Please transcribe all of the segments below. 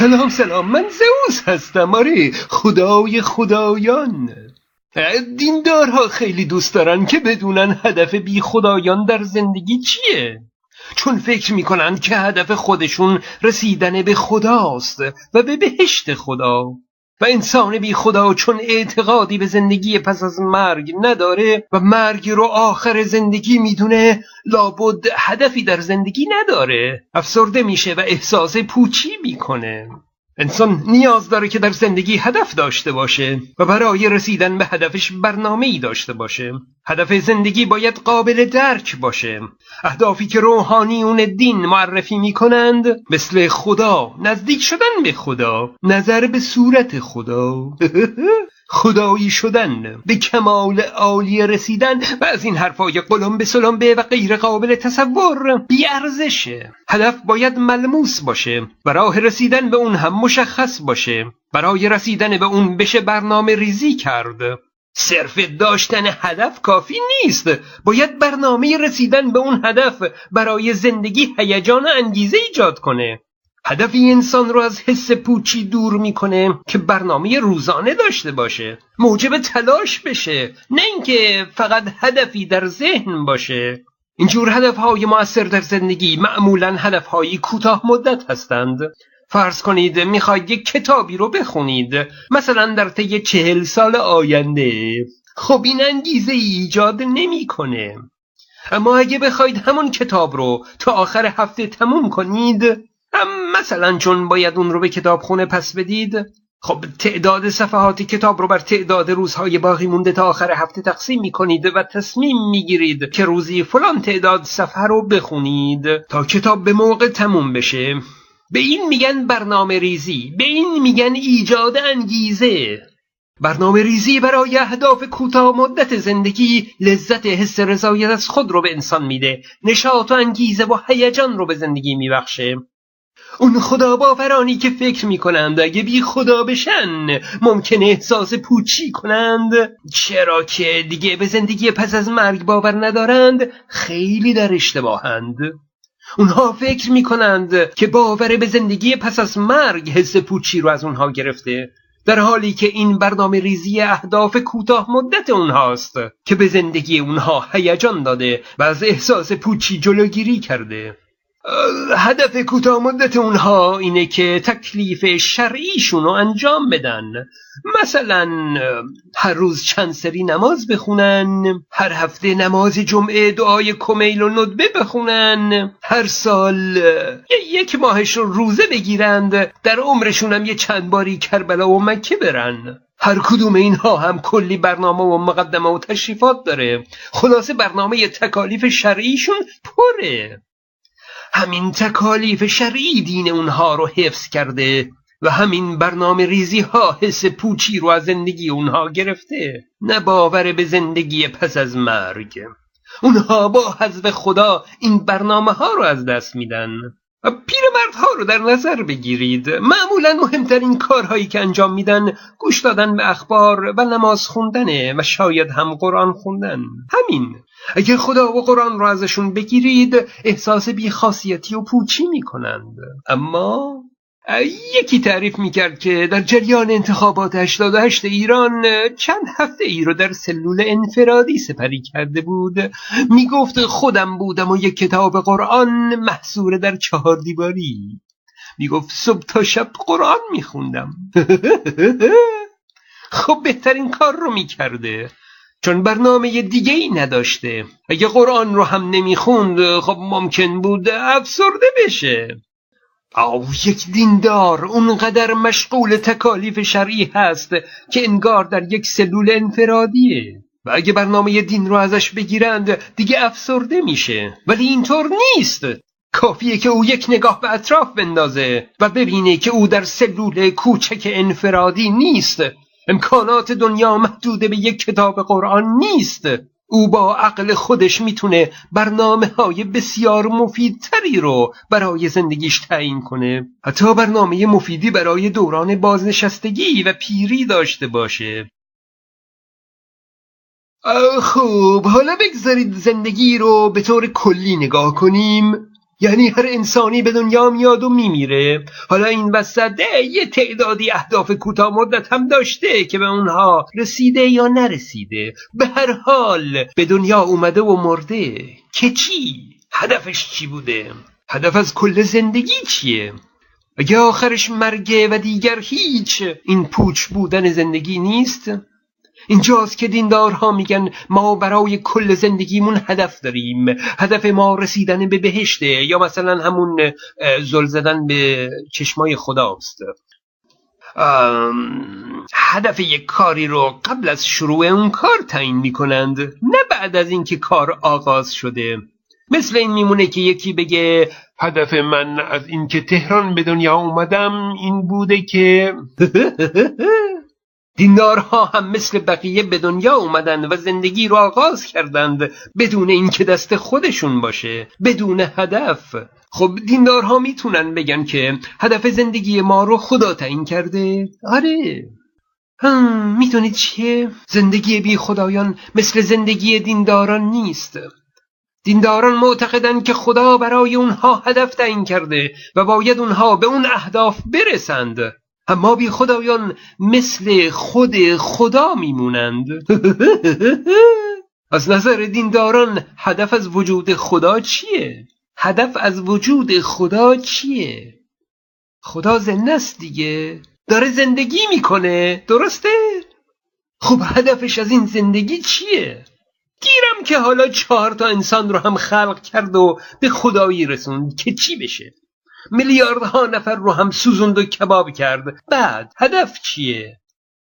سلام سلام من زئوس هستم. آره خدای خدایان. دیندارها خیلی دوست دارن که بدونن هدف بی خدایان در زندگی چیه. چون فکر می‌کنن که هدف خودشون رسیدن به خداست و به بهشت خدا. و انسان بی خدا چون اعتقادی به زندگی پس از مرگ نداره و مرگ رو آخر زندگی می‌دونه لابد هدفی در زندگی نداره. افسرده میشه و احساس پوچی می‌کنه. انسان نیاز داره که در زندگی هدف داشته باشه و برای رسیدن به هدفش برنامه ای داشته باشه. هدف زندگی باید قابل درک باشه. اهدافی که روحانیون دین معرفی می کنند مثل خدا نزدیک شدن به خدا نظر به صورت خدا. خدایی شدن به کمال عالی رسیدن و از این حرفای قلم به سلمبه و غیر قابل تصور. بیارزشه هدف باید ملموس باشه و راه رسیدن به اون هم مشخص باشه. برای رسیدن به اون بشه برنامه ریزی کرد. صرف داشتن هدف کافی نیست. باید برنامه رسیدن به اون هدف برای زندگی هیجان انگیزه ایجاد کنه. هدفی انسان رو از حس پوچی دور می‌کنه که برنامه روزانه داشته باشه موجب تلاش بشه نه اینکه فقط هدفی در ذهن باشه. اینجور هدفهای موثر در زندگی معمولا هدفهایی کوتاه مدت هستند. فرض کنید می‌خواید یک کتابی رو بخونید مثلا در طی چهل سال آینده. خب این انگیزه ایجاد نمی‌کنه. اما اگه بخواید همون کتاب رو تا آخر هفته تموم کنید مثلا چون باید اون رو به کتاب خونه پس بدید خب تعداد صفحات کتاب رو بر تعداد روزهای باقی مونده تا آخر هفته تقسیم می کنید و تصمیم می گیرید که روزی فلان تعداد صفحه رو بخونید تا کتاب به موقع تموم بشه. به این میگن برنامه ریزی به این میگن ایجاد انگیزه. برنامه ریزی برای اهداف کوتاه مدت زندگی لذت حس رضایت از خود رو به انسان میده. نشاط و انگیزه و هیجان رو به زندگی میبخشه. اون خدا باورانی که فکر می‌کنند اگه بی خدا بشن ممکنه احساس پوچی کنند. چرا که دیگه به زندگی پس از مرگ باور ندارند خیلی در اشتباهند. اونها فکر می‌کنند که باور به زندگی پس از مرگ حس پوچی رو از اونها گرفته در حالی که این برنامه ریزی اهداف کوتاه مدت اونهاست که به زندگی اونها هیجان داده و از احساس پوچی جلوگیری کرده. هدف کوتاه مدت اونها اینه که تکلیف شرعیشون رو انجام بدن. مثلا هر روز چند سری نماز بخونن هر هفته نماز جمعه دعای کمیل و ندبه بخونن هر سال یک ماهش رو روزه بگیرند در عمرشون هم یه چند باری کربلا و مکه برن. هر کدوم اینها هم کلی برنامه و مقدمه و تشریفات داره. خلاصه برنامه تکالیف شرعیشون پره. همین تکالیف شرعی دین اونها رو حفظ کرده و همین برنامه ریزی ها حس پوچی رو از زندگی اونها گرفته. نه باور به زندگی پس از مرگ. اونها با حذف خدا این برنامه ها رو از دست میدن. پیرمردها رو در نظر بگیرید. معمولا مهمترین کارهایی که انجام میدن گوش دادن به اخبار و نماز خوندنه و شاید هم قرآن خوندن. همین. اگر خدا و قرآن رو ازشون بگیرید احساس بیخاصیتی و پوچی می‌کنند. اما یکی تعریف می‌کرد که در جریان انتخابات 88 ایران چند هفته ای رو در سلول انفرادی سپری کرده بود. می‌گفت خودم بودم و یک کتاب قرآن محصور در چهار دیواری. می‌گفت صبح تا شب قرآن میخوندم. خب بهترین کار رو می‌کرده. چون برنامه دیگه ای نداشته. اگه قرآن رو هم نمی‌خوند خب ممکن بود افسرده بشه. او یک دیندار اونقدر مشغول تکالیف شرعی هست که انگار در یک سلول انفرادیه. و اگه برنامه دین رو ازش بگیرند دیگه افسرده میشه. ولی اینطور نیست. کافیه که او یک نگاه به اطراف بندازه و ببینه که او در سلول کوچک انفرادی نیست. امکانات دنیا محدوده به یک کتاب قرآن نیست. او با عقل خودش می‌تونه برنامه های بسیار مفیدتری رو برای زندگیش تعیین کنه. حتی برنامه مفیدی برای دوران بازنشستگی و پیری داشته باشه. خوب. حالا بگذارید زندگی رو به طور کلی نگاه کنیم. یعنی هر انسانی به دنیا میاد و میمیره حالا این وسط یه تعدادی اهداف کوتاه مدت هم داشته که به اونها رسیده یا نرسیده به هر حال به دنیا اومده و مرده که چی؟ هدفش چی بوده؟ هدف از کل زندگی چیه؟ اگه آخرش مرگه و دیگر هیچ این پوچ بودن زندگی نیست اینجاست که دیندارها میگن ما برای کل زندگیمون هدف داریم. هدف ما رسیدن به بهشته یا مثلا همون زل زدن به چشمای خداست. هدف یک کاری رو قبل از شروع اون کار تعیین می‌کنند نه بعد از اینکه کار آغاز شده. مثل این میمونه که یکی بگه هدف من از اینکه تهران به دنیا اومدم این بوده که دیندارها هم مثل بقیه به دنیا اومدن و زندگی رو آغاز کردند بدون اینکه دست خودشون باشه بدون هدف. خب دیندارها می‌تونن بگن که هدف زندگی ما رو خدا تعیین کرده؟ آره. هم می‌دونید چیه؟ زندگی بی خدایان مثل زندگی دینداران نیست. دینداران معتقدند که خدا برای اونها هدف تعیین کرده و باید اونها به اون اهداف برسند. اما بی خدایان مثل خود خدا میمونند از نظر دینداران هدف از وجود خدا چیه؟ هدف از وجود خدا چیه؟ خدا زنده است دیگه داره زندگی می‌کنه درسته؟ خب هدفش از این زندگی چیه؟ گیرم که حالا چهار تا انسان رو هم خلق کرد و به خدایی رسوند که چی بشه میلیاردها نفر رو هم سوزوند و کباب کرد. بعد هدف چیه؟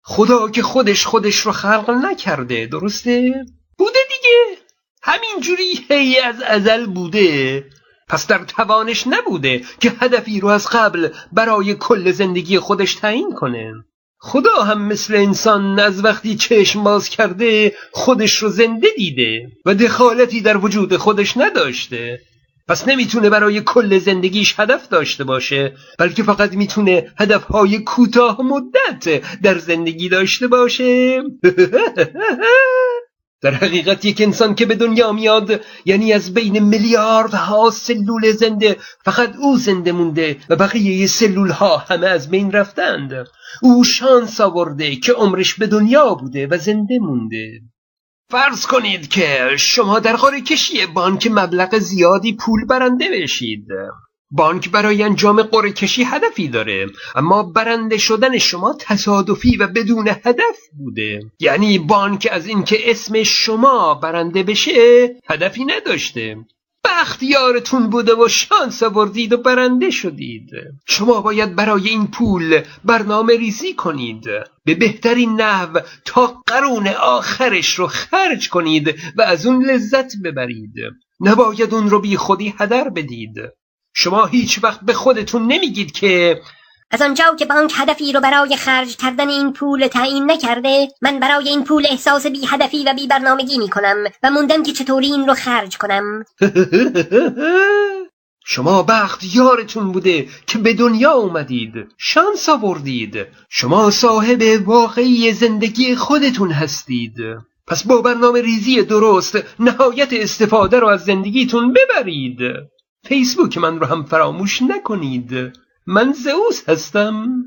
خدا که خودش خودش رو خلق نکرده درسته؟ بوده دیگه. همینجوری هی از ازل بوده. پس در توانش نبوده که هدفی رو از قبل برای کل زندگی خودش تعیین کنه. خدا هم مثل انسان از وقتی چشم باز کرده خودش رو زنده دیده و دخالتی در وجود خودش نداشته. پس نمی‌تونه برای کل زندگیش هدف داشته باشه بلکه فقط می‌تونه هدفهای کوتاه مدت در زندگی داشته باشه. در حقیقت یک انسان که به دنیا میاد یعنی از بین میلیاردها سلول زنده فقط او زنده مونده و بقیه سلول ها همه از بین رفتند. او شانس آورده که عمرش به دنیا بوده و زنده مونده. فرض کنید که شما در قاره کشی بانک مبلغ زیادی پول برنده بشید. بانک برای انجام قره کشی هدفی داره اما برنده شدن شما تصادفی و بدون هدف بوده. یعنی بانک از اینکه اسم شما برنده بشه هدفی نداشته. بخت یارتون بوده و شانس آوردید و برنده شدید. شما باید برای این پول برنامه ریزی کنید. به بهترین نحو تا قرون آخرش رو خرج کنید و از اون لذت ببرید. نباید اون رو بی خودی هدر بدید. شما هیچ وقت به خودتون نمیگید که از آنجا که بانک هدفی رو برای خرج کردن این پول تعیین نکرده من برای این پول احساس بی هدفی و بی برنامگی می کنم و موندم که چطوری این رو خرج کنم. شما بخت یارتون بوده که به دنیا اومدید شانس آوردید. شما صاحب واقعی زندگی خودتون هستید. پس با برنامه ریزی درست نهایت استفاده رو از زندگیتون ببرید. فیسبوک من رو هم فراموش نکنید. من زئوس هستم؟